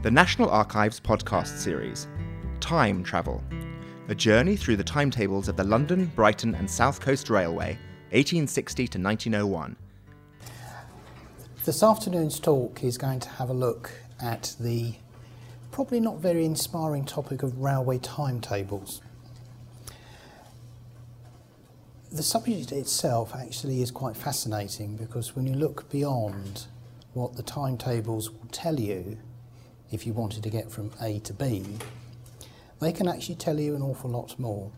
the National Archives podcast series, Time Travel, a journey through the timetables of the London, Brighton, and South Coast Railway, 1860 to 1901. This afternoon's talk is going to have a look at the probably not very inspiring topic of railway timetables. The subject itself actually is quite fascinating because when you look beyond what the timetables will tell you if you wanted to get from A to B, they can actually tell you an awful lot more.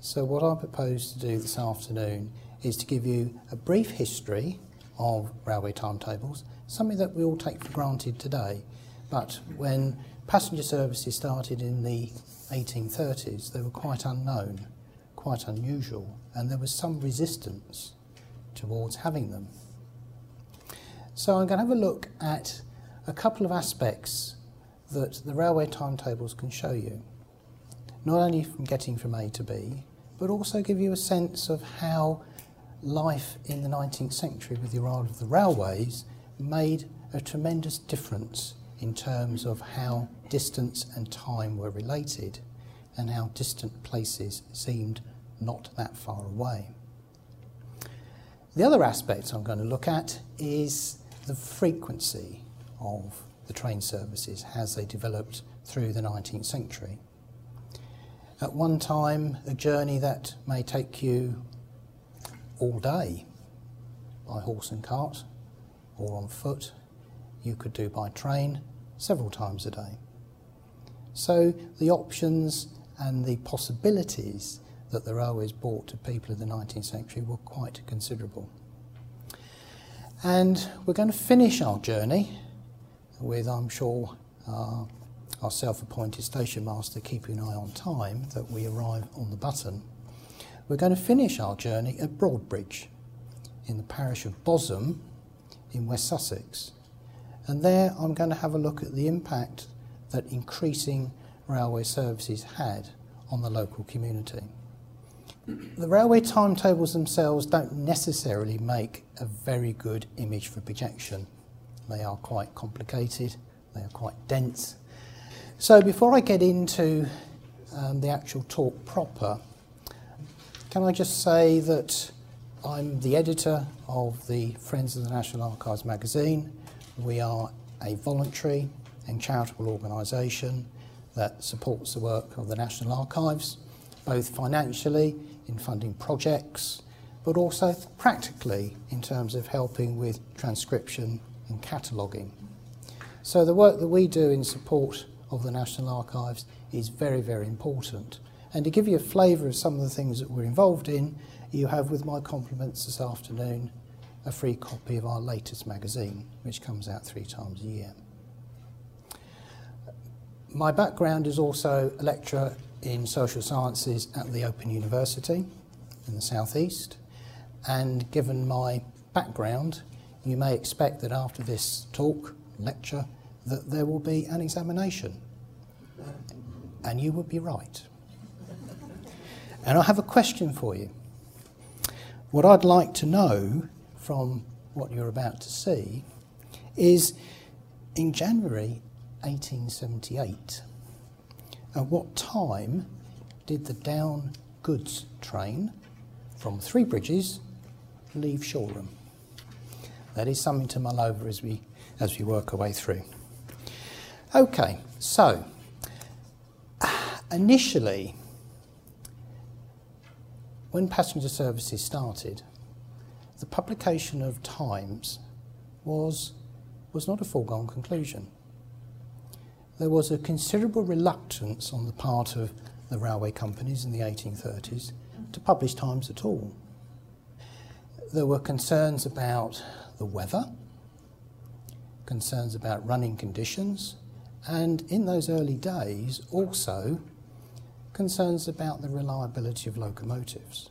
So, what I propose to do this afternoon is to give you a brief history of railway timetables, something that we all take for granted today. But when passenger services started in the 1830s, they were quite unknown quite unusual, and there was some resistance towards having them. So I'm going to have a look at a couple of aspects that the railway timetables can show you, not only from getting from A to B, but also give you a sense of how life in the 19th century with the arrival of the railways made a tremendous difference in terms of how distance and time were related and how distant places seemed not that far away. The other aspect I'm going to look at is the frequency of the train services as they developed through the 19th century. At one time, a journey that may take you all day by horse and cart or on foot, you could do by train several times a day. So the options and the possibilities that the railways brought to people in the 19th century were quite considerable. And we're going to finish our journey with, I'm sure, uh, our self appointed station master keeping an eye on time that we arrive on the button. We're going to finish our journey at Broadbridge in the parish of Bosham in West Sussex. And there I'm going to have a look at the impact that increasing railway services had on the local community. The railway timetables themselves don't necessarily make a very good image for projection. They are quite complicated, they are quite dense. So before I get into um, the actual talk proper, can I just say that I'm the editor of the Friends of the National Archives magazine. We are a voluntary and charitable organisation that supports the work of the National Archives, both financially in funding projects, but also practically in terms of helping with transcription and cataloguing. So the work that we do in support of the National Archives is very, very important. And to give you a flavour of some of the things that we're involved in, you have with my compliments this afternoon a free copy of our latest magazine, which comes out three times a year. My background is also a lecturer in social sciences at the Open University in the southeast. And given my background, you may expect that after this talk, lecture, that there will be an examination. And you would be right. And I have a question for you. What I'd like to know from what you're about to see is in January 1878, at what time did the down goods train from Three Bridges leave Shoreham? That is something to mull over as we, as we work our way through. Okay, so initially, when passenger services started, the publication of Times was, was not a foregone conclusion there was a considerable reluctance on the part of the railway companies in the 1830s to publish times at all. There were concerns about the weather, concerns about running conditions, and in those early days also concerns about the reliability of locomotives.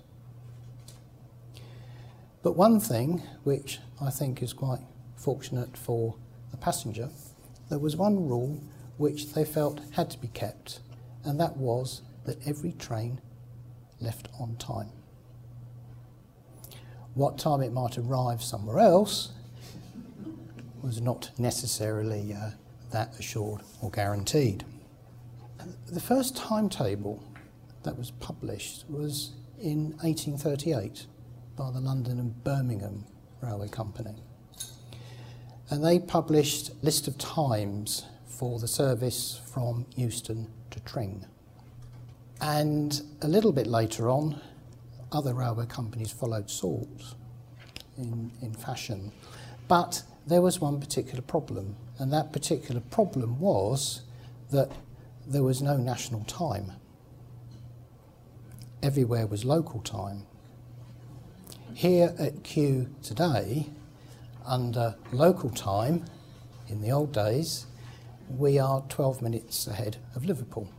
But one thing which I think is quite fortunate for the passenger, there was one rule which they felt had to be kept, and that was that every train left on time. What time it might arrive somewhere else was not necessarily uh, that assured or guaranteed. The first timetable that was published was in 1838 by the London and Birmingham Railway Company. And they published a list of times for the service from Euston to Tring. And a little bit later on, other railway companies followed suit in, in fashion. But there was one particular problem, and that particular problem was that there was no national time. Everywhere was local time. Here at Kew today, under local time, in the old days, we are 12 minutes ahead of Liverpool.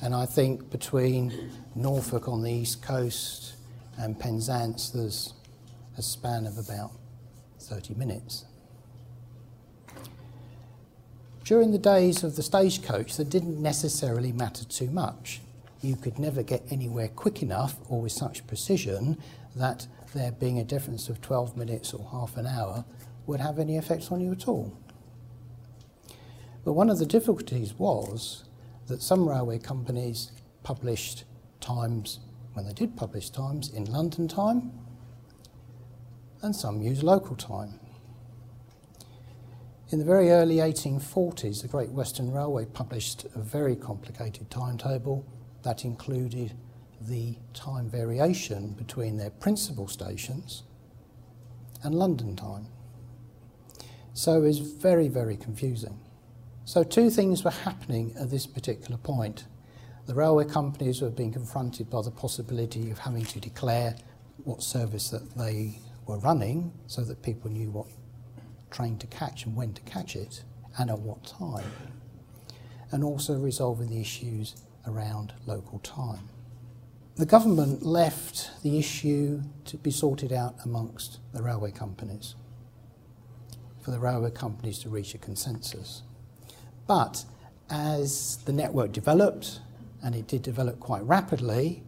And I think between Norfolk on the east coast and Penzance, there's a span of about 30 minutes. During the days of the stagecoach, that didn't necessarily matter too much. You could never get anywhere quick enough or with such precision that there being a difference of 12 minutes or half an hour would have any effect on you at all. But one of the difficulties was that some railway companies published times, when they did publish times, in London time, and some used local time. In the very early 1840s, the Great Western Railway published a very complicated timetable that included the time variation between their principal stations and London time. So it was very, very confusing. So, two things were happening at this particular point. The railway companies were being confronted by the possibility of having to declare what service that they were running so that people knew what train to catch and when to catch it and at what time. And also resolving the issues around local time. The government left the issue to be sorted out amongst the railway companies, for the railway companies to reach a consensus. But as the network developed, and it did develop quite rapidly,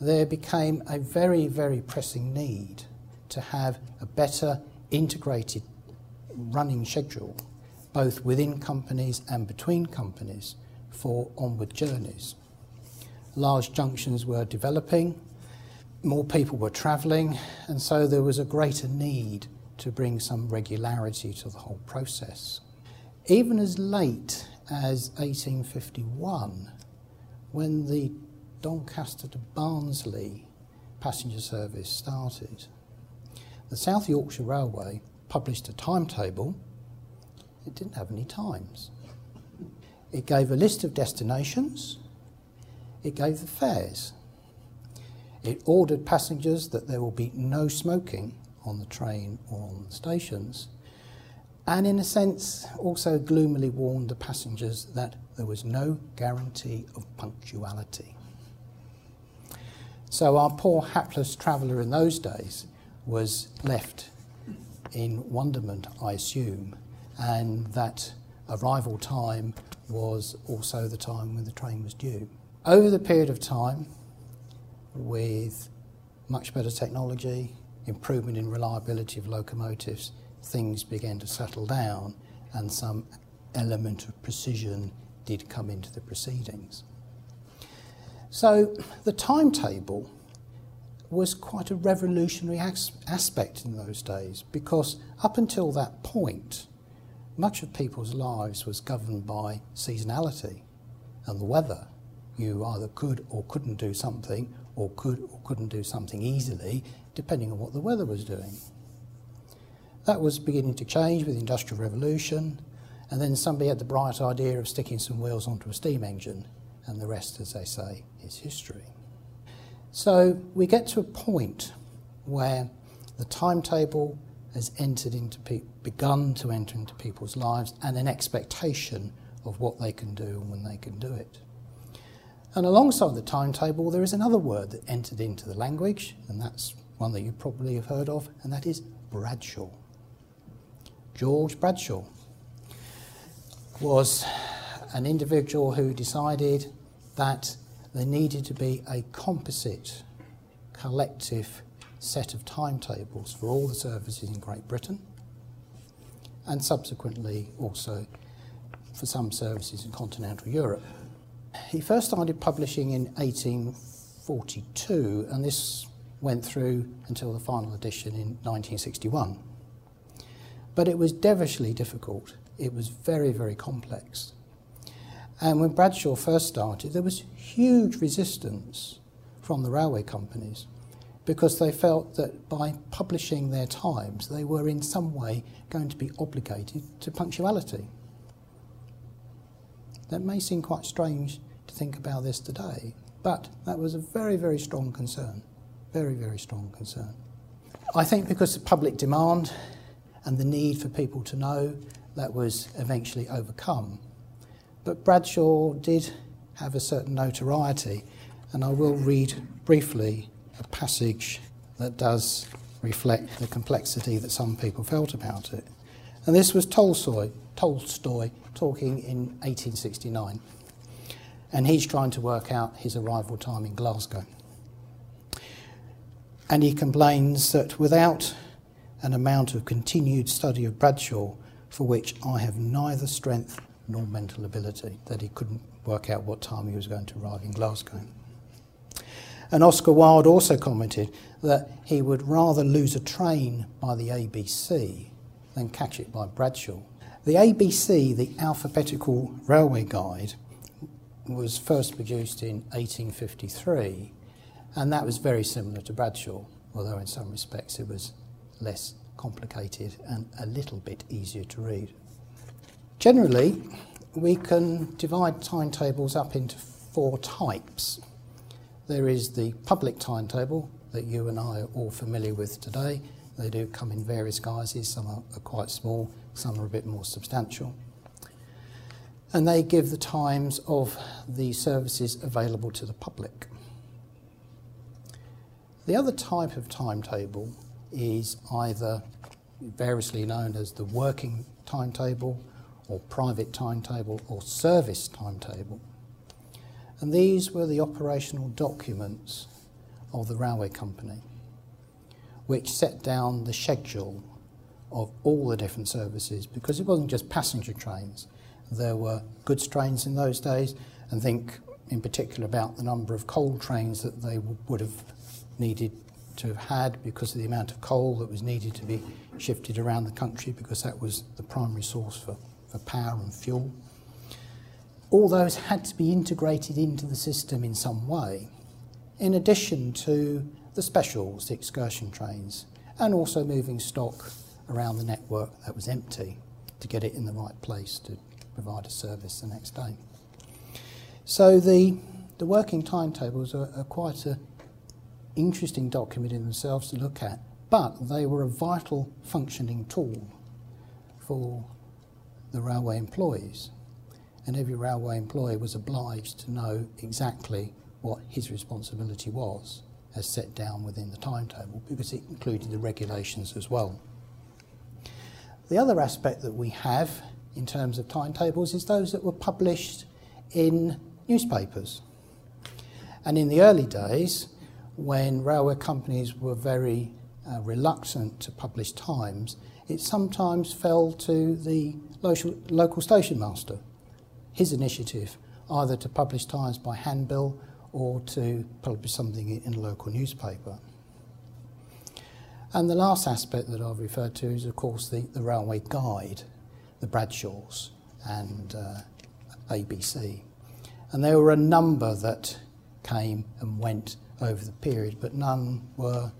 there became a very, very pressing need to have a better integrated running schedule, both within companies and between companies, for onward journeys. Large junctions were developing, more people were travelling, and so there was a greater need to bring some regularity to the whole process. Even as late as 1851, when the Doncaster to Barnsley passenger service started, the South Yorkshire Railway published a timetable. It didn't have any times. It gave a list of destinations. It gave the fares. It ordered passengers that there will be no smoking on the train or on the stations and in a sense also gloomily warned the passengers that there was no guarantee of punctuality. So our poor hapless traveller in those days was left in wonderment, I assume, and that arrival time was also the time when the train was due. Over the period of time, with much better technology, improvement in reliability of locomotives, things began to settle down and some element of precision did come into the proceedings. So the timetable was quite a revolutionary as- aspect in those days because up until that point, much of people's lives was governed by seasonality and the weather. You either could or couldn't do something, or could or couldn't do something easily, depending on what the weather was doing. That was beginning to change with the Industrial Revolution, and then somebody had the bright idea of sticking some wheels onto a steam engine, and the rest, as they say, is history. So we get to a point where the timetable has entered into begun to enter into people's lives, and an expectation of what they can do and when they can do it. And alongside the timetable, there is another word that entered into the language, and that's one that you probably have heard of, and that is Bradshaw. George Bradshaw was an individual who decided that there needed to be a composite, collective set of timetables for all the services in Great Britain. and subsequently also for some services in continental Europe. He first started publishing in 1842, and this went through until the final edition in 1961. But it was devilishly difficult. It was very, very complex. And when Bradshaw first started, there was huge resistance from the railway companies because they felt that by publishing their times, they were in some way going to be obligated to punctuality. That may seem quite strange to think about this today, but that was a very, very strong concern. Very, very strong concern. I think because of public demand and the need for people to know, that was eventually overcome. But Bradshaw did have a certain notoriety, and I will read briefly a passage that does reflect the complexity that some people felt about it. And this was Tolstoy, Tolstoy talking in 1869. And he's trying to work out his arrival time in Glasgow. And he complains that without an amount of continued study of Bradshaw, for which I have neither strength nor mental ability, that he couldn't work out what time he was going to arrive in Glasgow. And Oscar Wilde also commented that he would rather lose a train by the ABC than catch it by Bradshaw. The ABC, the Alphabetical Railway Guide, was first produced in 1853, and that was very similar to Bradshaw, although in some respects it was less complicated and a little bit easier to read. Generally, we can divide timetables up into four types. There is the public timetable that you and I are all familiar with today. They do come in various guises, some are, are quite small, some are a bit more substantial. And they give the times of the services available to the public. The other type of timetable is either variously known as the working timetable or private timetable or service timetable. And these were the operational documents of the railway company, which set down the schedule of all the different services because it wasn't just passenger trains. There were goods trains in those days, and think in particular about the number of coal trains that they would have needed to have had because of the amount of coal that was needed to be shifted around the country because that was the primary source for, for power and fuel. All those had to be integrated into the system in some way, in addition to the specials, the excursion trains, and also moving stock around the network that was empty to get it in the right place to provide a service the next day. So the, the working timetables are, are quite an interesting document in themselves to look at, but they were a vital functioning tool for the railway employees. And every railway employee was obliged to know exactly what his responsibility was as set down within the timetable because it included the regulations as well. The other aspect that we have in terms of timetables is those that were published in newspapers. And in the early days, when railway companies were very uh, reluctant to publish times, it sometimes fell to the local, local station master, his initiative, either to publish times by handbill or to publish something in a local newspaper. And the last aspect that I've referred to is, of course, the, the railway guide, the Bradshaws and uh, ABC. And there were a number that came and went over the period, but none were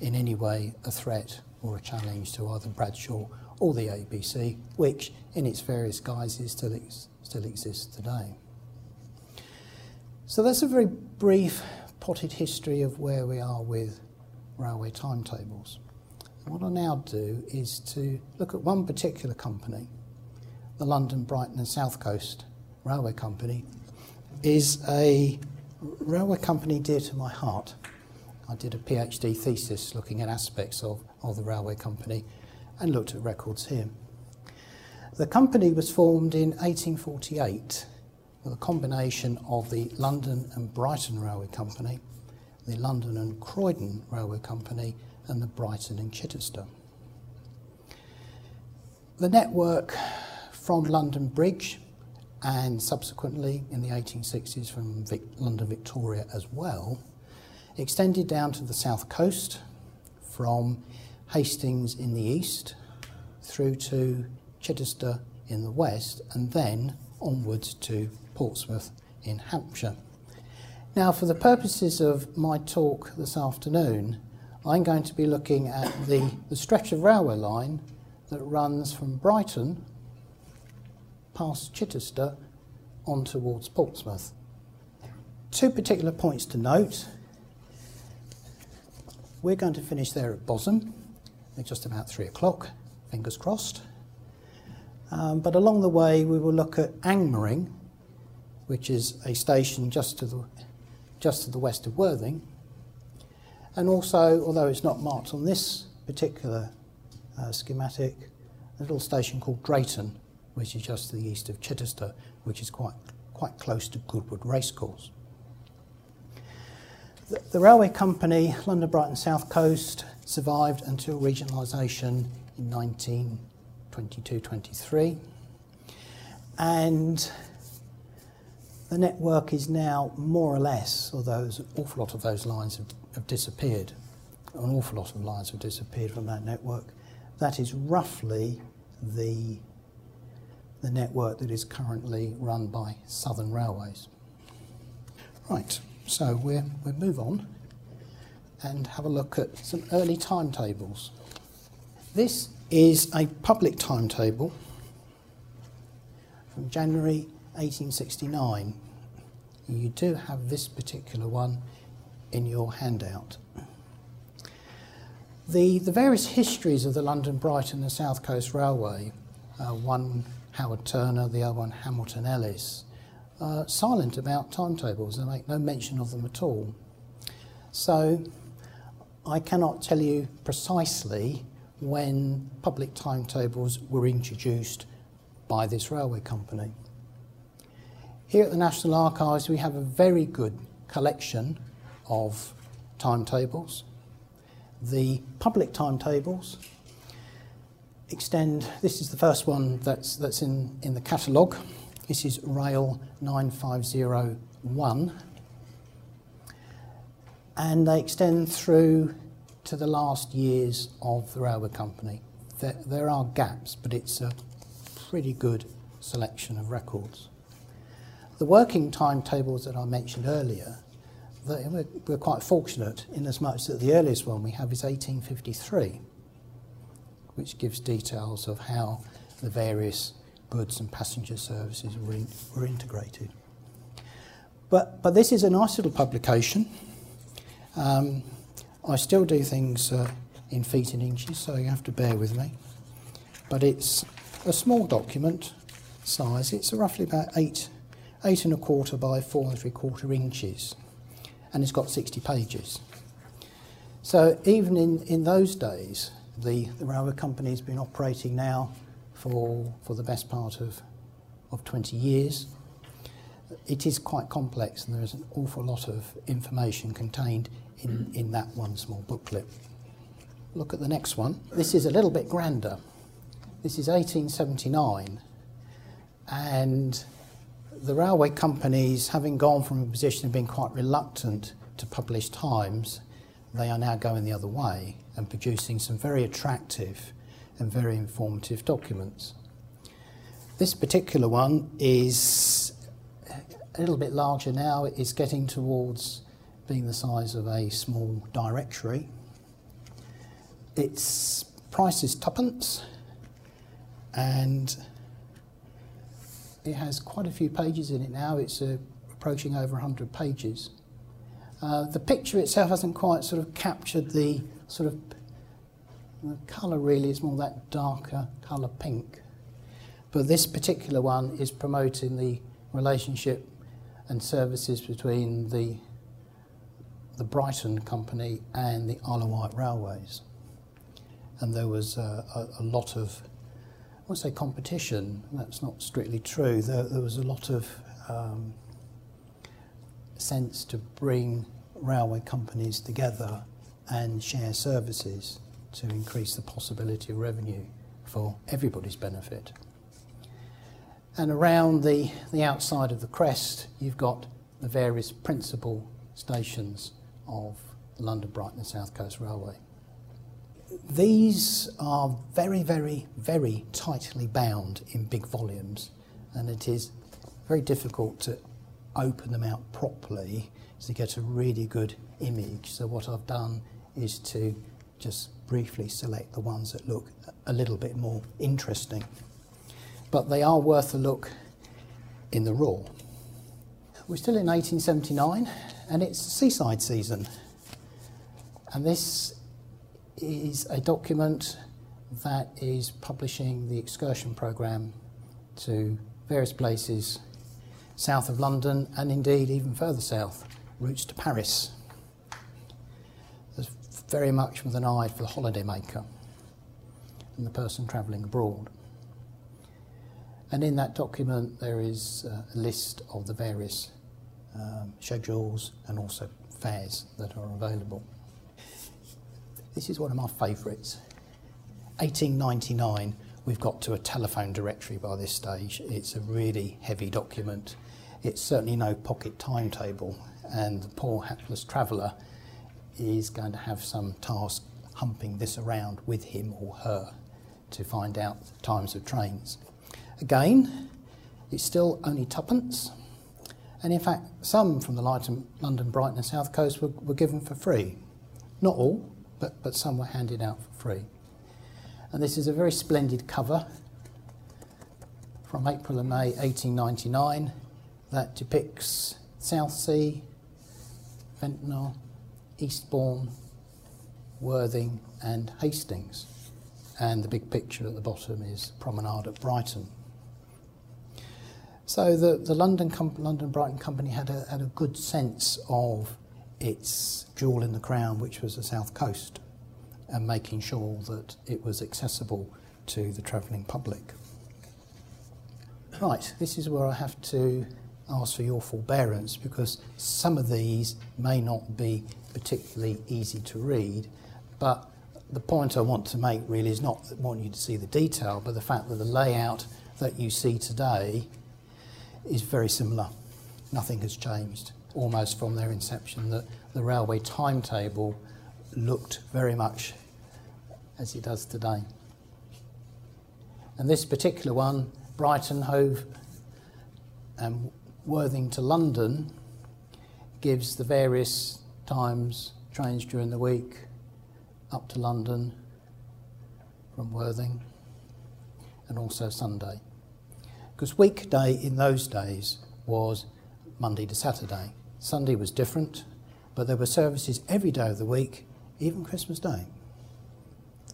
in any way a threat or a challenge to either Bradshaw or the ABC, which in its various guises still, ex- still exists today. So that's a very brief potted history of where we are with railway timetables. What I'll now do is to look at one particular company, the London, Brighton and South Coast Railway Company, is a railway company dear to my heart. I did a PhD thesis looking at aspects of, of the railway company and looked at records here. The company was formed in 1848 with a combination of the London and Brighton Railway Company, the London and Croydon Railway Company, and the Brighton and Chichester. The network from London Bridge and subsequently in the 1860s from Vic- London Victoria as well extended down to the south coast from Hastings in the east through to Chichester in the west and then onwards to Portsmouth in Hampshire. Now, for the purposes of my talk this afternoon, I'm going to be looking at the, the stretch of railway line that runs from Brighton past Chichester on towards Portsmouth. Two particular points to note. We're going to finish there at Bosham at just about three o'clock, fingers crossed. Um, but along the way, we will look at Angmering, which is a station just to the, just to the west of Worthing. And also, although it's not marked on this particular uh, schematic, a little station called Drayton, which is just to the east of Chichester, which is quite, quite close to Goodwood Racecourse. The, the railway company, London Brighton South Coast, survived until regionalisation in 1922 23. And the network is now more or less, although there's an awful lot of those lines have, have disappeared, an awful lot of lines have disappeared from that network. That is roughly the, the network that is currently run by Southern Railways. Right, so we'll, we'll move on and have a look at some early timetables. This is a public timetable from January 1869. You do have this particular one in your handout. The, the various histories of the London Brighton and South Coast Railway, uh, one Howard Turner, the other one Hamilton Ellis, uh, silent about timetables. They make no mention of them at all. So I cannot tell you precisely when public timetables were introduced by this railway company. Here at the National Archives, we have a very good collection of timetables. The public timetables extend, this is the first one that's, that's in, in the catalogue. This is Rail 9501. And they extend through to the last years of the railway company. There, there are gaps, but it's a pretty good selection of records. The working timetables that I mentioned earlier we're, we're quite fortunate in as much that the earliest one we have is 1853, which gives details of how the various goods and passenger services were, in, were integrated. But, but this is a nice little publication. Um, I still do things uh, in feet and inches, so you have to bear with me. But it's a small document size. It's roughly about eight, eight and a quarter by four and three quarter inches and it's got 60 pages. So even in, in those days, the, the railway company has been operating now for, for the best part of, of 20 years. It is quite complex and there is an awful lot of information contained in, in that one small booklet. Look at the next one. This is a little bit grander. This is 1879 and the railway companies, having gone from a position of being quite reluctant to publish Times, they are now going the other way and producing some very attractive and very informative documents. This particular one is a little bit larger now. It's getting towards being the size of a small directory. Its price is tuppence and it has quite a few pages in it now. It's uh, approaching over 100 pages. Uh, the picture itself hasn't quite sort of captured the sort of the colour really is more that darker colour pink. But this particular one is promoting the relationship and services between the the Brighton Company and the Isle of Wight Railways. And there was uh, a, a lot of I won't say competition, that's not strictly true. There, there was a lot of um, sense to bring railway companies together and share services to increase the possibility of revenue for everybody's benefit. And around the, the outside of the crest, you've got the various principal stations of the London, Brighton, and South Coast Railway. These are very, very, very tightly bound in big volumes, and it is very difficult to open them out properly to get a really good image. So, what I've done is to just briefly select the ones that look a little bit more interesting. But they are worth a look in the raw. We're still in 1879 and it's seaside season. And this is a document that is publishing the excursion programme to various places south of London and indeed even further south, routes to Paris. Very much with an eye for the holidaymaker and the person travelling abroad. And in that document, there is uh, a list of the various um, schedules and also fares that are available. This is one of my favourites. 1899, we've got to a telephone directory by this stage. It's a really heavy document. It's certainly no pocket timetable, and the poor hapless traveller is going to have some task humping this around with him or her to find out times of trains. Again, it's still only tuppence, and in fact, some from the London, Brighton, and South Coast were, were given for free. Not all, but, but some were handed out for free. And this is a very splendid cover from April and May 1899 that depicts Southsea, Ventnor, Eastbourne, Worthing, and Hastings. And the big picture at the bottom is Promenade at Brighton. So the, the London, London Brighton Company had a, had a good sense of its jewel in the crown, which was the south coast, and making sure that it was accessible to the travelling public. Right, this is where I have to ask for your forbearance because some of these may not be particularly easy to read, but the point I want to make really is not want you to see the detail, but the fact that the layout that you see today is very similar. Nothing has changed almost from their inception. That the railway timetable looked very much as it does today. And this particular one, Brighton, Hove, and Worthing to London, gives the various times trains during the week up to London from Worthing and also Sunday. Because weekday in those days was Monday to Saturday. Sunday was different, but there were services every day of the week, even Christmas Day.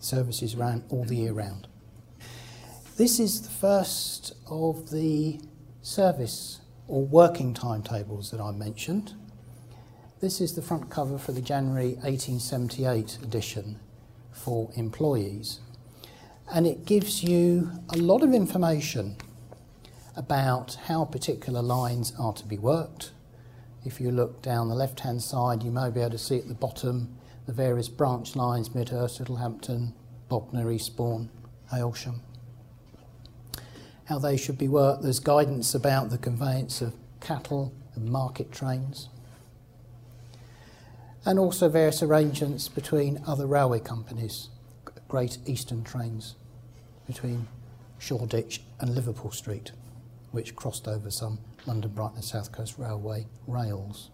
Services ran all the year round. This is the first of the service or working timetables that I mentioned. This is the front cover for the January 1878 edition for employees. And it gives you a lot of information about how particular lines are to be worked. If you look down the left hand side, you may be able to see at the bottom the various branch lines Midhurst, Littlehampton, Bognor, Eastbourne, Hailsham. How they should be worked. There's guidance about the conveyance of cattle and market trains. And also various arrangements between other railway companies, Great Eastern trains between Shoreditch and Liverpool Street which crossed over some London Brighton South Coast Railway rails.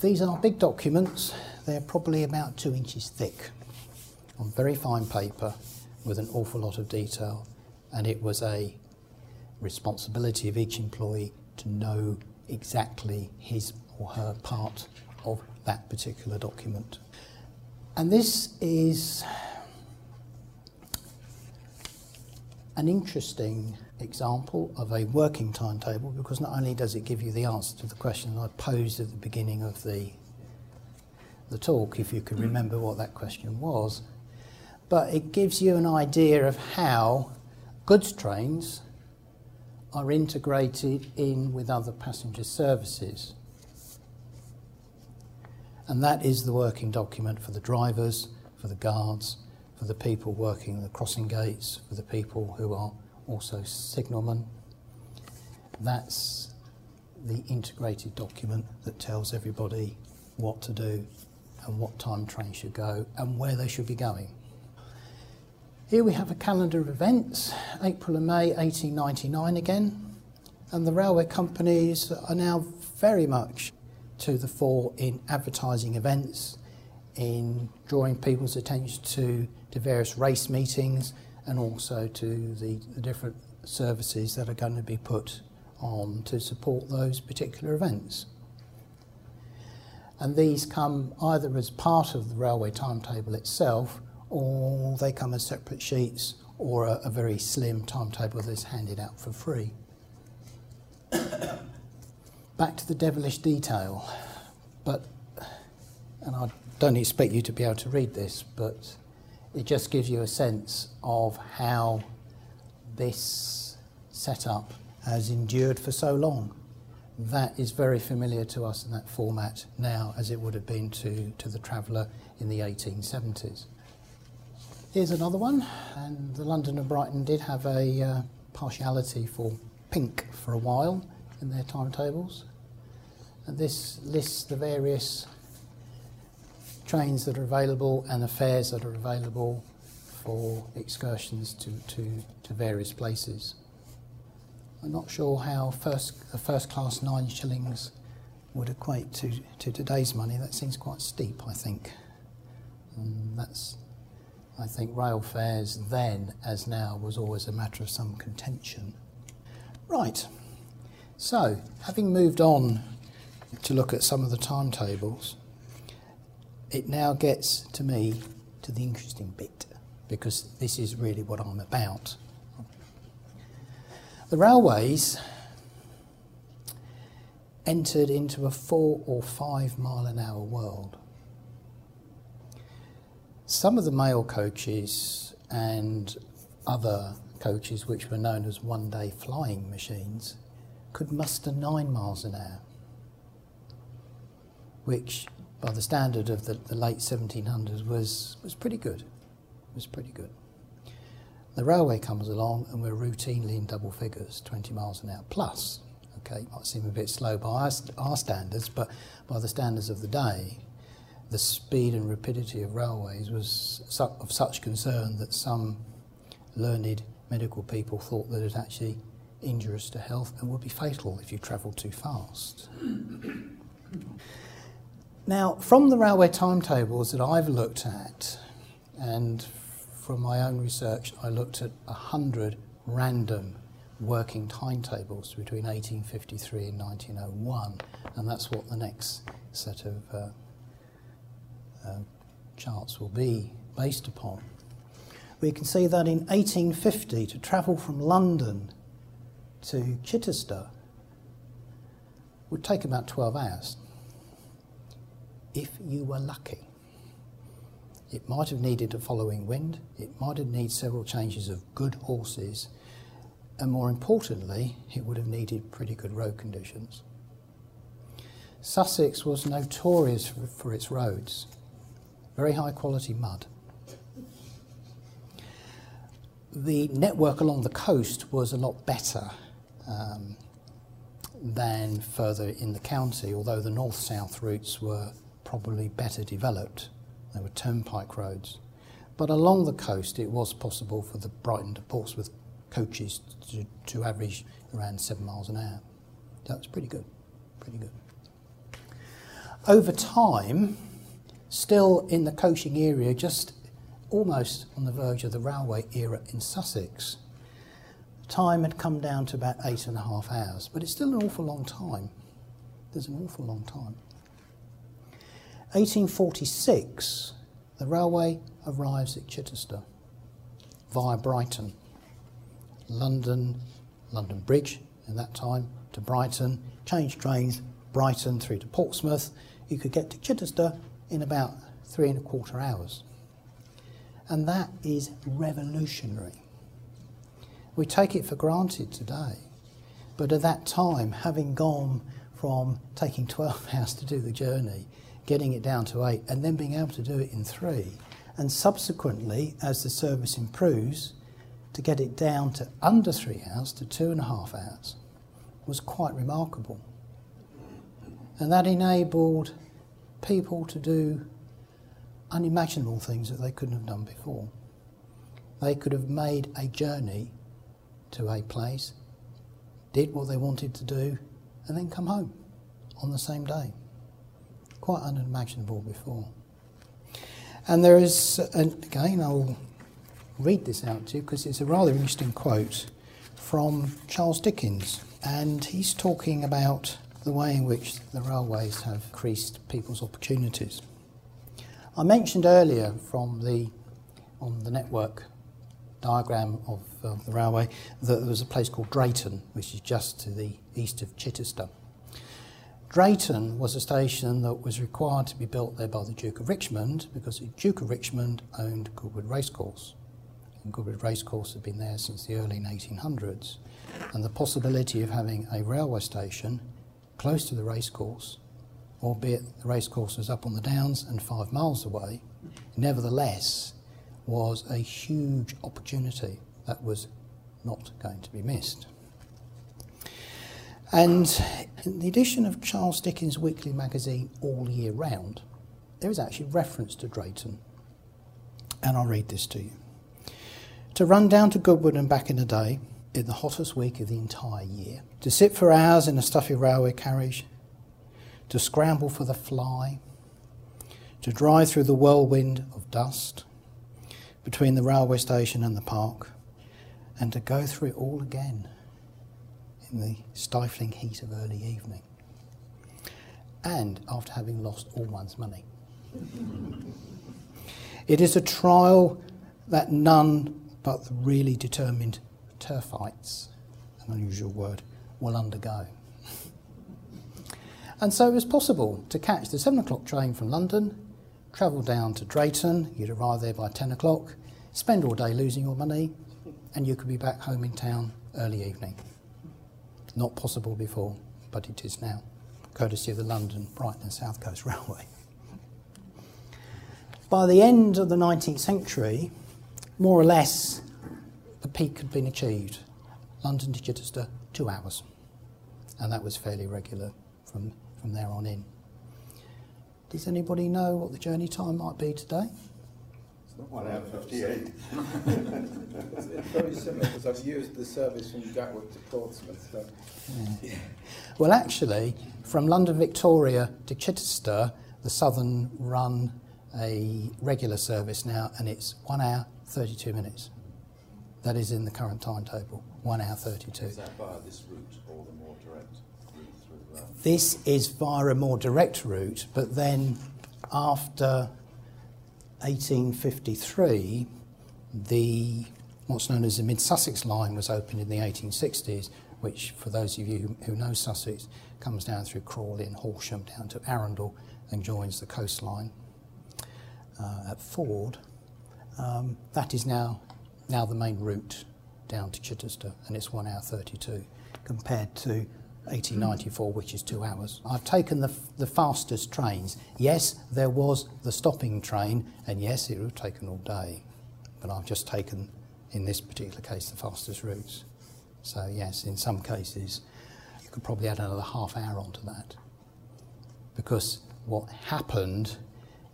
These are big documents. They're probably about two inches thick on very fine paper with an awful lot of detail. And it was a responsibility of each employee to know exactly his or her part of that particular document. And this is an interesting example of a working timetable because not only does it give you the answer to the question I posed at the beginning of the, the talk, if you can mm. remember what that question was, but it gives you an idea of how goods trains are integrated in with other passenger services. And that is the working document for the drivers, for the guards, for the people working the crossing gates, for the people who are also signalmen. That's the integrated document that tells everybody what to do and what time trains should go and where they should be going. Here we have a calendar of events, April and May 1899 again, and the railway companies are now very much to the fore in advertising events, in drawing people's attention to, various race meetings and also to the, the different services that are going to be put on to support those particular events. And these come either as part of the railway timetable itself or they come as separate sheets or a, a very slim timetable that's handed out for free. Back to the devilish detail, but, and I don't expect you to be able to read this, but it just gives you a sense of how this setup has endured for so long. That is very familiar to us in that format now as it would have been to, to the traveller in the 1870s. Here's another one, and the London and Brighton did have a uh, partiality for pink for a while in their timetables. And this lists the various trains that are available and the fares that are available for excursions to, to, to various places. I'm not sure how first, a first class nine shillings would equate to, to today's money. That seems quite steep, I think. And that's, I think, rail fares then, as now, was always a matter of some contention. Right, so having moved on to look at some of the timetables, it now gets to me to the interesting bit because this is really what I'm about. The railways entered into a four or five mile an hour world. Some of the mail coaches and other coaches, which were known as one day flying machines, could muster nine miles an hour, which by the standard of the, the late 1700s was, was pretty good. It Was pretty good. The railway comes along and we're routinely in double figures, 20 miles an hour plus. Okay, might seem a bit slow by our, our standards, but by the standards of the day, the speed and rapidity of railways was su- of such concern that some learned medical people thought that it actually injurious to health and would be fatal if you travelled too fast. Now, from the railway timetables that I've looked at, and from my own research, I looked at 100 random working timetables between 1853 and 1901, and that's what the next set of uh, uh, charts will be based upon. We can see that in 1850, to travel from London to Chichester would take about 12 hours if you were lucky. It might have needed a following wind, it might have needed several changes of good horses, and more importantly, it would have needed pretty good road conditions. Sussex was notorious for, for its roads, very high quality mud. The network along the coast was a lot better um, than further in the county, although the north south routes were probably better developed. There were turnpike roads. But along the coast, it was possible for the Brighton to Portsmouth coaches to, to average around seven miles an hour. That was pretty good, pretty good. Over time, still in the coaching area, just almost on the verge of the railway era in Sussex, time had come down to about eight and a half hours, but it's still an awful long time. There's an awful long time. 1846, the railway arrives at Chichester via Brighton. London, London Bridge in that time to Brighton, change trains, Brighton through to Portsmouth. You could get to Chichester in about three and a quarter hours. And that is revolutionary. We take it for granted today. But at that time, having gone from taking 12 hours to do the journey getting it down to eight, and then being able to do it in three, And subsequently, as the service improves, to get it down to under three hours, to two and a half hours, was quite remarkable. And that enabled people to do unimaginable things that they couldn't have done before. They could have made a journey to a place, did what they wanted to do, and then come home on the same day. Quite unimaginable before. And there is, and again, I'll read this out to you because it's a rather interesting quote from Charles Dickens. And he's talking about the way in which the railways have increased people's opportunities. I mentioned earlier from the on the network diagram of uh, the railway that there was a place called Drayton, which is just to the east of Chichester. Drayton was a station that was required to be built there by the Duke of Richmond because the Duke of Richmond owned Goodwood Racecourse. And Goodwood Racecourse had been there since the early 1800s. And the possibility of having a railway station close to the racecourse, albeit the racecourse was up on the downs and five miles away, nevertheless was a huge opportunity that was not going to be missed. And in the edition of Charles Dickens' weekly magazine All Year Round, there is actually reference to Drayton. And I'll read this to you. To run down to Goodwood and back in a day, in the hottest week of the entire year, to sit for hours in a stuffy railway carriage, to scramble for the fly, to drive through the whirlwind of dust between the railway station and the park, and to go through it all again in the stifling heat of early evening, and after having lost all one's money. it is a trial that none but the really determined turfites, an unusual word, will undergo. and so it was possible to catch the seven o'clock train from London, travel down to Drayton, you'd arrive there by 10 o'clock, spend all day losing your money, and you could be back home in town early evening. Not possible before, but it is now, courtesy of the London, Brighton and South Coast Railway. By the end of the 19th century, more or less, peak had been achieved. London to Chichester, two hours. And that was fairly regular from, from there on in. Does anybody know what the journey time might be today? It's not One hour 58. it's very similar because I've used the service from Gatwick to Portsmouth. So. Yeah. Well, actually, from London Victoria to Chichester, the Southern run a regular service now, and it's one hour 32 minutes. That is in the current timetable, one hour 32. Is that via this route or the more direct route through the This is via a more direct route, but then after 1853, the what's known as the Mid Sussex line was opened in the 1860s, which, for those of you who know Sussex, comes down through Crawley and Horsham down to Arundel and joins the coastline uh, at Ford. Um, that is now now the main route down to Chichester, and it's one hour 32 compared to 1894, which is two hours. I've taken the, the fastest trains. Yes, there was the stopping train, and yes, it would have taken all day. But I've just taken, in this particular case, the fastest routes. So, yes, in some cases, you could probably add another half hour onto that. Because what happened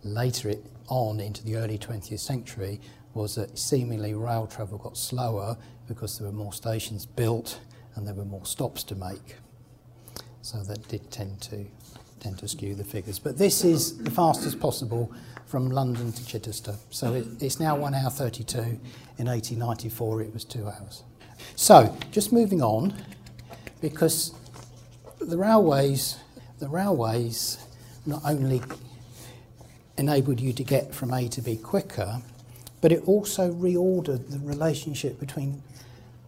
later on into the early 20th century was that seemingly rail travel got slower because there were more stations built and there were more stops to make. So that did tend to tend to skew the figures. But this is the fastest possible from London to Chichester. So it, it's now 1 hour 32. In 1894 it was 2 hours. So, just moving on because the railways the railways not only enabled you to get from A to B quicker, but it also reordered the relationship between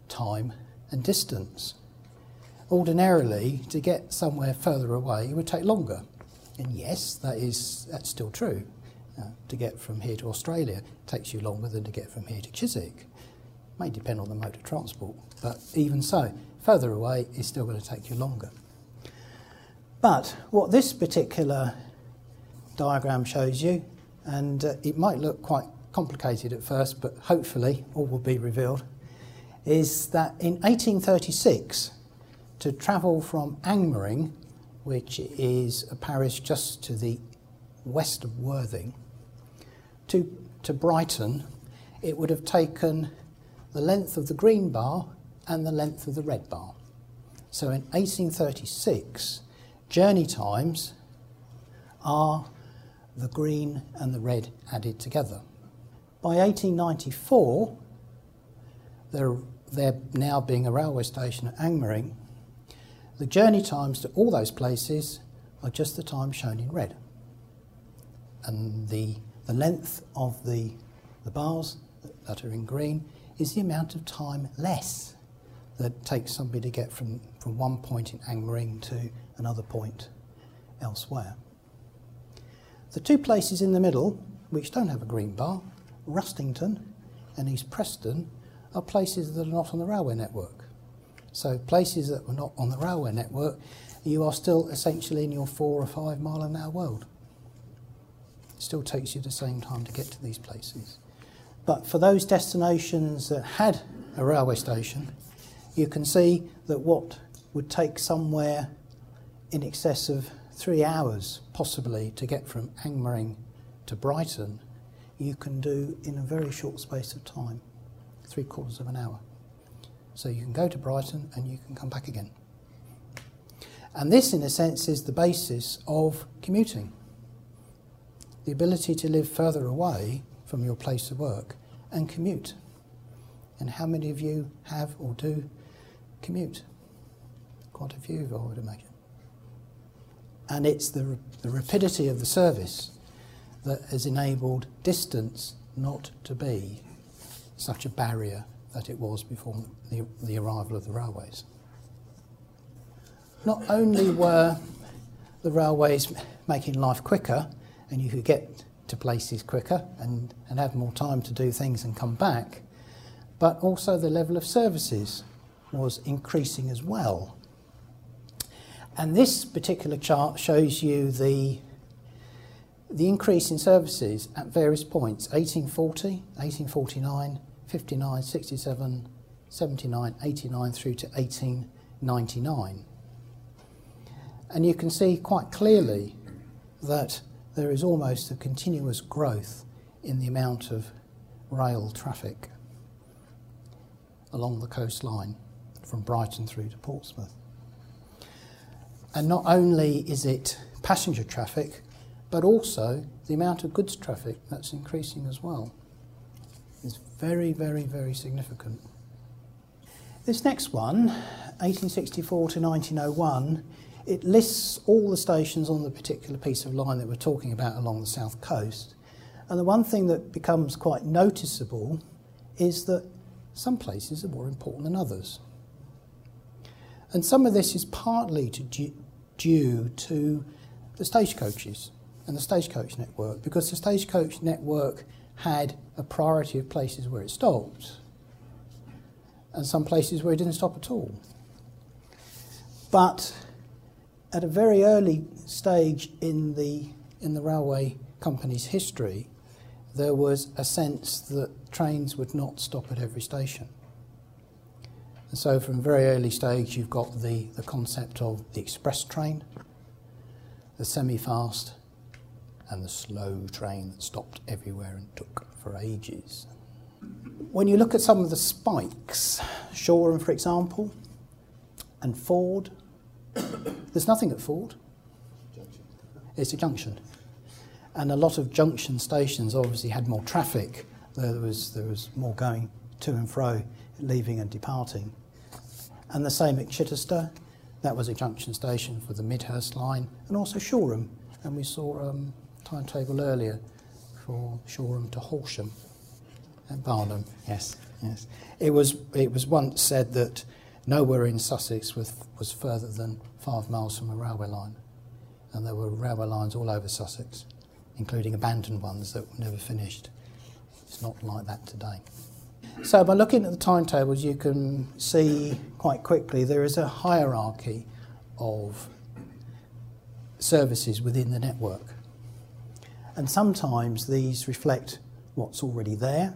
time and distance ordinarily to get somewhere further away it would take longer. And yes, that is that's still true. Uh, to get from here to Australia takes you longer than to get from here to Chiswick. May depend on the mode of transport, but even so, further away is still going to take you longer. But what this particular diagram shows you, and uh, it might look quite complicated at first, but hopefully all will be revealed, is that in 1836, to travel from Angmering, which is a parish just to the west of Worthing, to, to Brighton, it would have taken the length of the green bar and the length of the red bar. So in 1836, journey times are the green and the red added together. By 1894, there, there now being a railway station at Angmering, the journey times to all those places are just the time shown in red. And the, the length of the, the bars that are in green is the amount of time less that takes somebody to get from, from one point in Angmering to another point elsewhere. The two places in the middle, which don't have a green bar, Rustington and East Preston, are places that are not on the railway network. So, places that were not on the railway network, you are still essentially in your four or five mile an hour world. It still takes you the same time to get to these places. But for those destinations that had a railway station, you can see that what would take somewhere in excess of three hours, possibly, to get from Angmering to Brighton, you can do in a very short space of time, three quarters of an hour. So you can go to Brighton and you can come back again. And this, in a sense, is the basis of commuting the ability to live further away from your place of work and commute. And how many of you have or do commute? Quite a few, I would imagine. And it's the, the rapidity of the service that has enabled distance not to be such a barrier that it was before the, the arrival of the railways. Not only were the railways making life quicker, and you could get to places quicker and, and have more time to do things and come back, but also the level of services was increasing as well. And this particular chart shows you the, the increase in services at various points 1840, 1849, 59, 67, 79, 89 through to 1899. And you can see quite clearly that there is almost a continuous growth in the amount of rail traffic along the coastline from Brighton through to Portsmouth. And not only is it passenger traffic, but also the amount of goods traffic that's increasing as well is very, very, very significant. This next one, 1864 to 1901, it lists all the stations on the particular piece of line that we're talking about along the south coast. And the one thing that becomes quite noticeable is that some places are more important than others. And some of this is partly to due to the stagecoaches and the stagecoach network, because the stagecoach network had a priority of places where it stopped and some places where it didn't stop at all. But at a very early stage in the, in the railway company's history, there was a sense that trains would not stop at every station. And so, from a very early stage, you've got the, the concept of the express train, the semi fast, and the slow train that stopped everywhere and took for ages. When you look at some of the spikes, Shoreham, for example, and Ford, there's nothing at Ford. It's a junction. And a lot of junction stations obviously had more traffic. There was, there was more going to and fro, leaving and departing. And the same at Chichester, that was a junction station for the Midhurst line, and also Shoreham. And we saw um, timetable earlier for Shoreham to Horsham at Barnham. Yes, yes. It was, it was once said that nowhere in Sussex was, was further than five miles from a railway line. And there were railway lines all over Sussex, including abandoned ones that were never finished. It's not like that today. So, by looking at the timetables, you can see quite quickly there is a hierarchy of services within the network. And sometimes these reflect what's already there.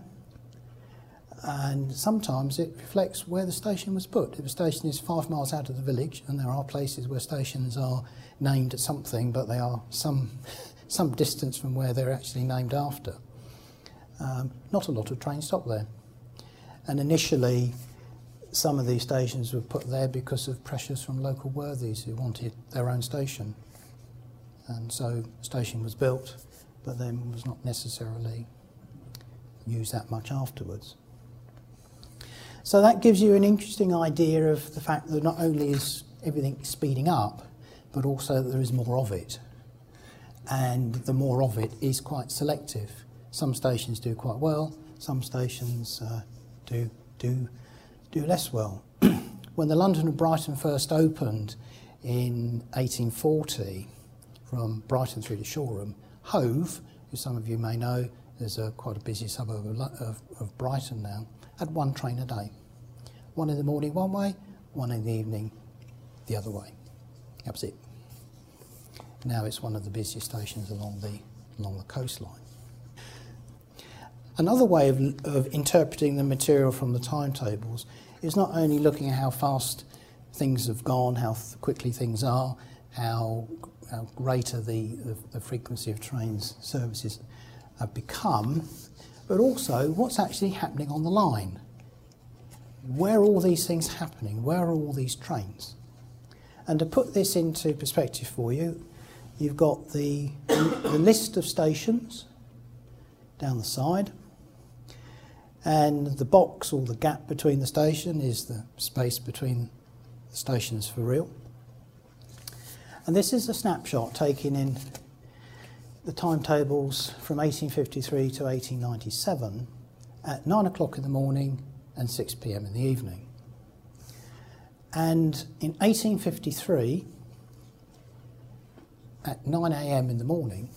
And sometimes it reflects where the station was put. If a station is five miles out of the village, and there are places where stations are named at something, but they are some, some distance from where they're actually named after, um, not a lot of trains stop there. And initially, some of these stations were put there because of pressures from local worthies who wanted their own station. And so the station was built, but then was not necessarily used that much afterwards. So that gives you an interesting idea of the fact that not only is everything speeding up, but also that there is more of it. And the more of it is quite selective. Some stations do quite well, some stations uh, do, do, do less well. when the London and Brighton first opened in 1840, from Brighton through to Shoreham, Hove, who some of you may know, is a, quite a busy suburb of, of, of Brighton now, had one train a day. One in the morning one way, one in the evening the other way. That was it. Now it's one of the busiest stations along the, along the coastline. Another way of, of interpreting the material from the timetables is not only looking at how fast things have gone, how quickly things are, how, how greater the, the, the frequency of trains services have become, but also what's actually happening on the line. Where are all these things happening? Where are all these trains? And to put this into perspective for you, you've got the, the list of stations down the side. And the box or the gap between the station is the space between the stations for real. And this is a snapshot taken in the timetables from 1853 to 1897 at 9 o'clock in the morning and 6 pm in the evening. And in 1853, at 9 am in the morning,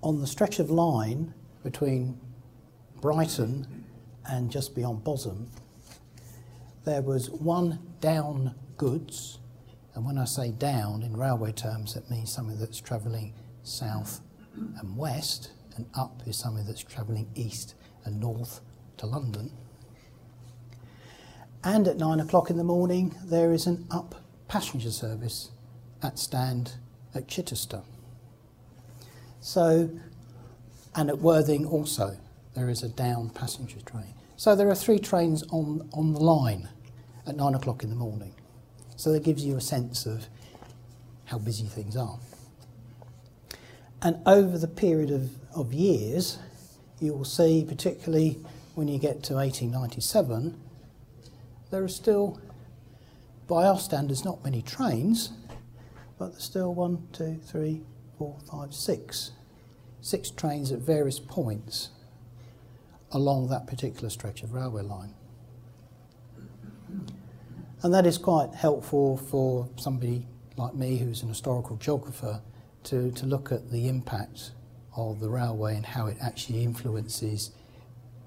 on the stretch of line between Brighton and just beyond Bosham, there was one down goods, and when I say down in railway terms, that means something that's travelling south and west, and up is something that's travelling east and north to London. And at nine o'clock in the morning, there is an up passenger service at stand at Chichester. So, and at Worthing also there is a down passenger train. So there are three trains on, on the line at nine o'clock in the morning. So that gives you a sense of how busy things are. And over the period of, of years, you will see, particularly when you get to 1897, there are still, by our standards, not many trains, but there's still one, two, three, four, five, six. Six trains at various points along that particular stretch of railway line. And that is quite helpful for somebody like me who's an historical geographer to, to look at the impact of the railway and how it actually influences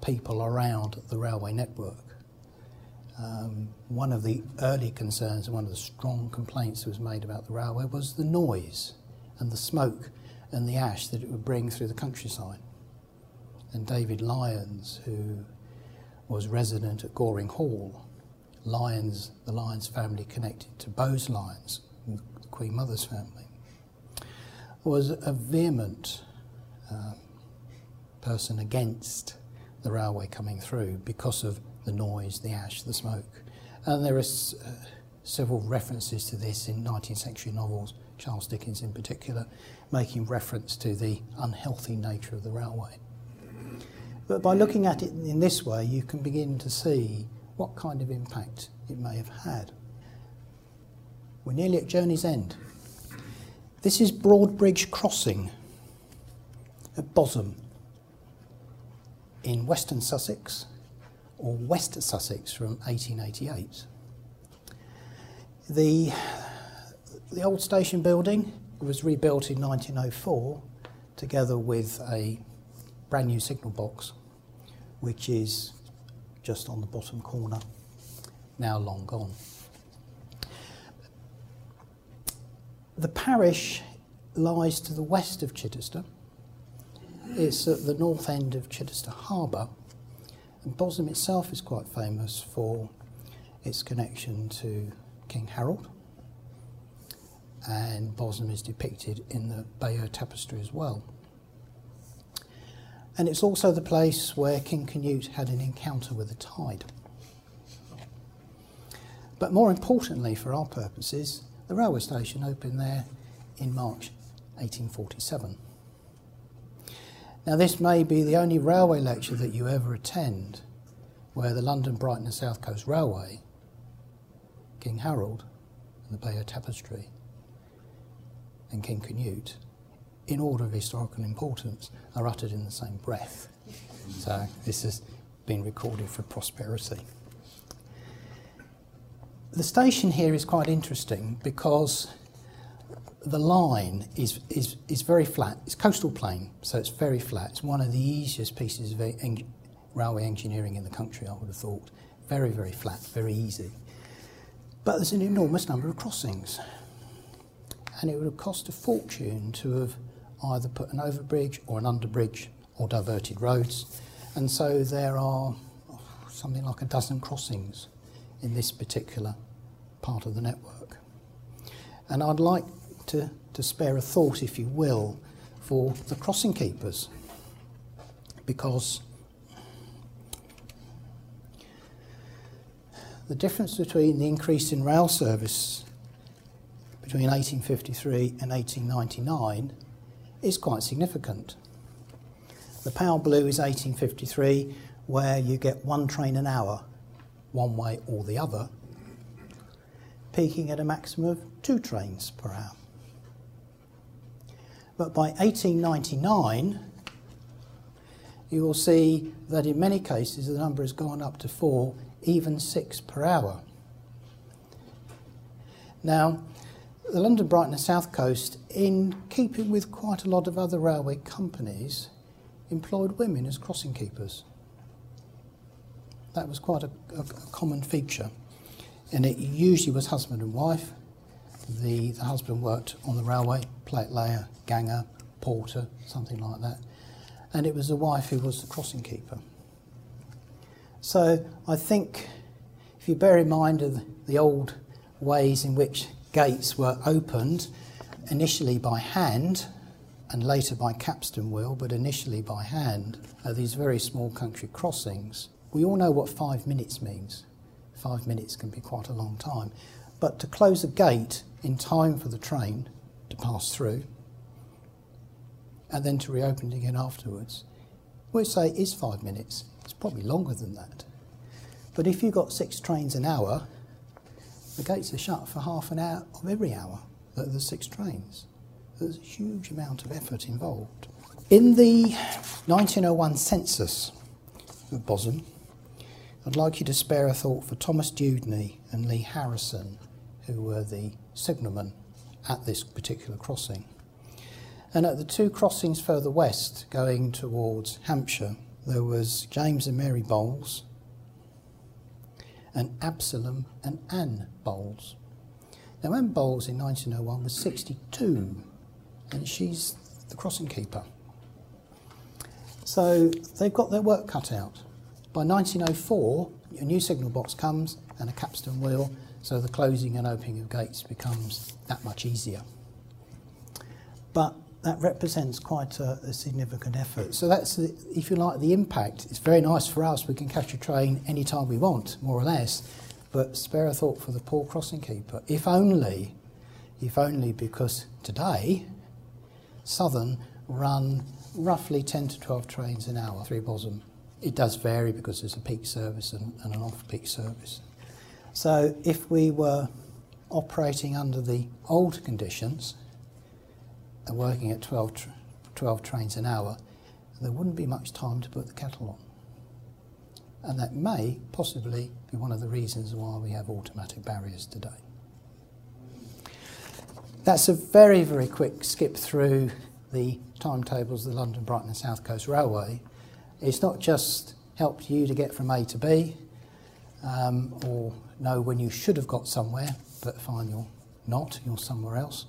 people around the railway network. Um, one of the early concerns, one of the strong complaints that was made about the railway was the noise and the smoke and the ash that it would bring through the countryside and David Lyons, who was resident at Goring Hall. Lyons, the Lyons family connected to Bowes Lyons, the Queen Mother's family, was a vehement uh, person against the railway coming through because of the noise, the ash, the smoke. And there are uh, several references to this in 19th century novels, Charles Dickens in particular, making reference to the unhealthy nature of the railway. But by looking at it in this way, you can begin to see what kind of impact it may have had. We're nearly at journey's end. This is Broadbridge Crossing at Bosham in Western Sussex or West Sussex from 1888. The, the old station building was rebuilt in 1904 together with a brand new signal box which is just on the bottom corner, now long gone. The parish lies to the west of Chichester it's at the north end of Chichester Harbour. And Bosham itself is quite famous for its connection to King Harold. And Bosham is depicted in the Bayeux Tapestry as well. And it's also the place where King Canute had an encounter with the tide. But more importantly, for our purposes, the railway station opened there in March 1847. Now, this may be the only railway lecture that you ever attend where the London, Brighton, and South Coast Railway, King Harold, and the Bayeux Tapestry, and King Canute, in order of historical importance, are uttered in the same breath. So, this has been recorded for prosperity. The station here is quite interesting because the line is, is, is very flat. It's coastal plain, so it's very flat. It's one of the easiest pieces of railway engineering in the country, I would have thought. Very, very flat, very easy. But there's an enormous number of crossings. And it would have cost a fortune to have either put an overbridge or an underbridge or diverted roads. And so there are something like a dozen crossings in this particular part of the network. And I'd like to, to spare a thought, if you will, for the crossing keepers. Because the difference between the increase in rail service between 1853 and 1899 is quite significant. The Pale Blue is 1853, where you get one train an hour, one way or the other, peaking at a maximum of two trains per hour. But by 1899, you will see that in many cases the number has gone up to four, even six per hour. Now, the London, Brighton, and South Coast, in keeping with quite a lot of other railway companies, employed women as crossing keepers. That was quite a, a, common feature. And it usually was husband and wife. The, the husband worked on the railway, plate layer, ganger, porter, something like that. And it was the wife who was the crossing keeper. So I think if you bear in mind the old ways in which gates were opened, initially by hand and later by capstan wheel, but initially by hand, at these very small country crossings, we all know what five minutes means. Five minutes can be quite a long time. But to close a gate in time for the train to pass through and then to reopen it again afterwards, we'd say is five minutes. It's probably longer than that. But if you've got six trains an hour, the gates are shut for half an hour of every hour that there's six trains. There's a huge amount of effort involved. In the 1901 census of Bosham, I'd like you to spare a thought for Thomas Dewdney and Lee Harrison, who were the signalmen at this particular crossing. And at the two crossings further west, going towards Hampshire, there was James and Mary Bowles and Absalom and Anne Bowles. Now, Anne Bowles in 1901 was 62, and she's the crossing keeper. So they've got their work cut out. By 1904, a new signal box comes and a capstan wheel, so the closing and opening of gates becomes that much easier. But that represents quite a, a, significant effort. So that's, the, if you like, the impact. It's very nice for us. We can catch a train anytime we want, more or less. But spare a thought for the poor crossing keeper. If only, if only because today, Southern run roughly 10 to 12 trains an hour through Bosham. It does vary because there's a peak service and, and an off-peak service. So if we were operating under the old conditions, and working at 12, tra- 12 trains an hour, there wouldn't be much time to put the kettle on. And that may possibly be one of the reasons why we have automatic barriers today. That's a very, very quick skip through the timetables of the London, Brighton and South Coast Railway. It's not just helped you to get from A to B um, or know when you should have got somewhere, but find you're not, you're somewhere else.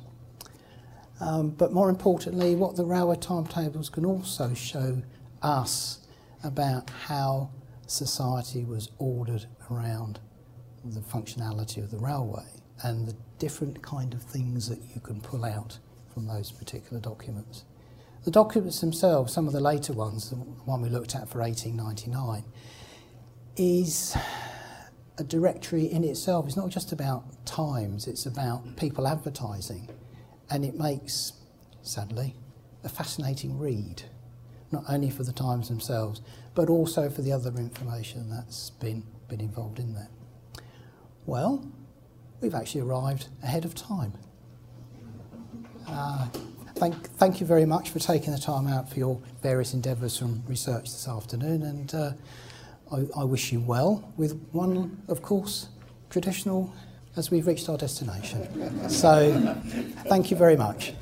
Um, but more importantly, what the railway timetables can also show us about how society was ordered around the functionality of the railway and the different kind of things that you can pull out from those particular documents. The documents themselves, some of the later ones, the one we looked at for 1899, is a directory in itself. It's not just about times, it's about people advertising. And it makes, sadly, a fascinating read, not only for the times themselves, but also for the other information that's been, been involved in there. Well, we've actually arrived ahead of time. Uh, thank, thank you very much for taking the time out for your various endeavours from research this afternoon, and uh, I, I wish you well with one, of course, traditional as we've reached our destination. So, thank you very much.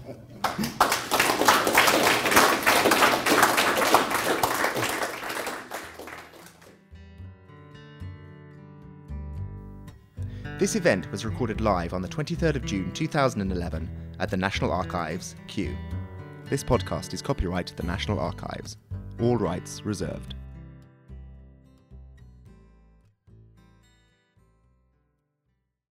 This event was recorded live on the 23rd of June 2011 at the National Archives, Kew. This podcast is copyright the National Archives. All rights reserved.